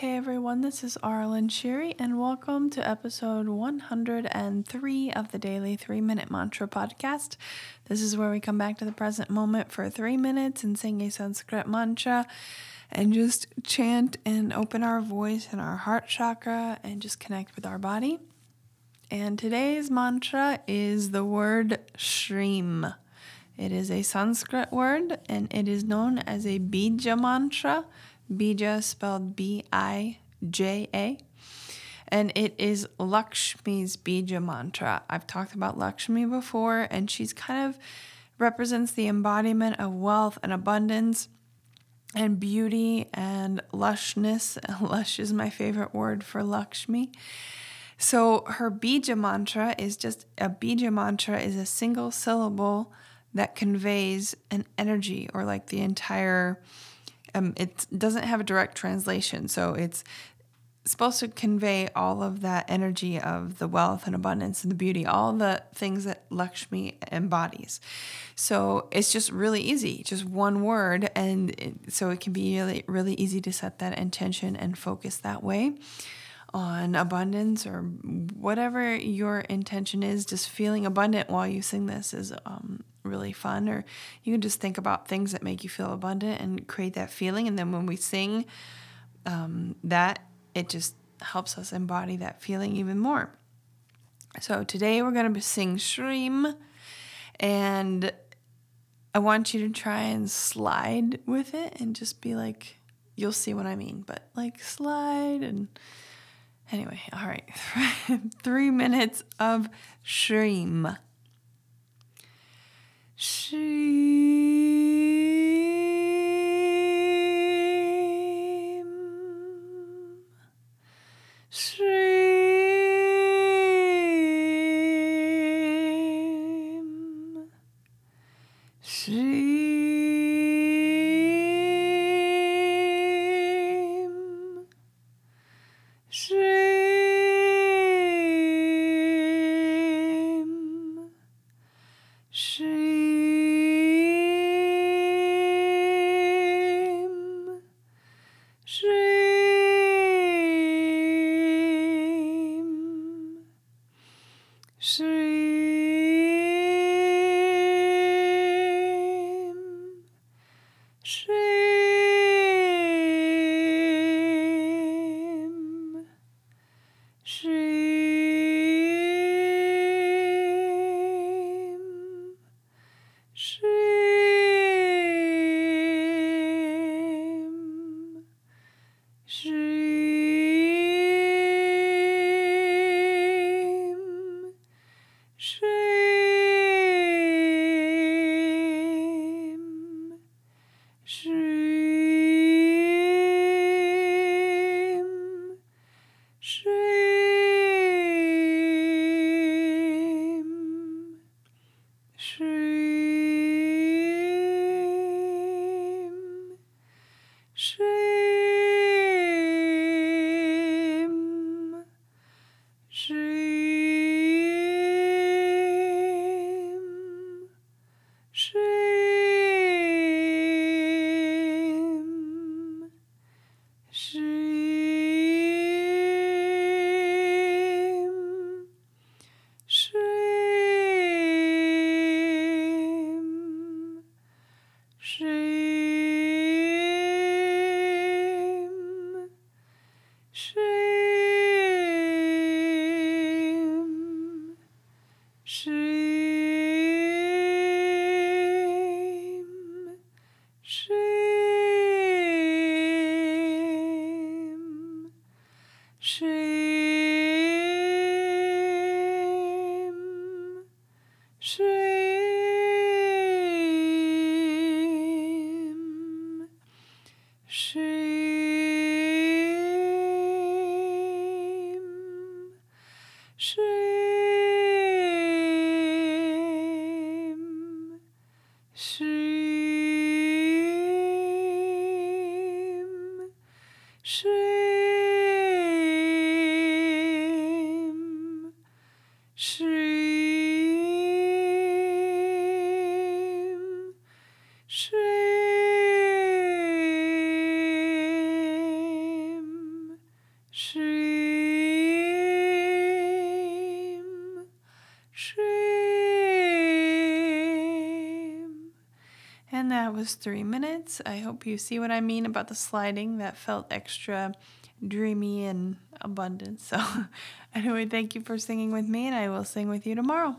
Hey everyone, this is Arlen Sherry, and welcome to episode 103 of the Daily 3 Minute Mantra Podcast. This is where we come back to the present moment for three minutes and sing a Sanskrit mantra and just chant and open our voice and our heart chakra and just connect with our body. And today's mantra is the word Shreem. It is a Sanskrit word and it is known as a Bija mantra Bija spelled B I J A. And it is Lakshmi's Bija mantra. I've talked about Lakshmi before, and she's kind of represents the embodiment of wealth and abundance and beauty and lushness. Lush is my favorite word for Lakshmi. So her Bija mantra is just a Bija mantra is a single syllable that conveys an energy or like the entire um, it doesn't have a direct translation, so it's supposed to convey all of that energy of the wealth and abundance and the beauty, all the things that Lakshmi embodies. So it's just really easy, just one word, and it, so it can be really really easy to set that intention and focus that way on abundance or whatever your intention is. Just feeling abundant while you sing this is um, really fun, or you can just think about things that make you feel abundant and create that feeling. And then when we sing um, that, it just helps us embody that feeling even more. So today we're going to be sing Shreem, and I want you to try and slide with it and just be like, you'll see what I mean, but like slide and. Anyway, all right. Three minutes of Shreem she Shreem. Shreem, Shreem. 是 Shreem, Shreem, Shreem, Shreem, Shreem. And that was three minutes. I hope you see what I mean about the sliding. That felt extra dreamy and abundant. So, anyway, thank you for singing with me, and I will sing with you tomorrow.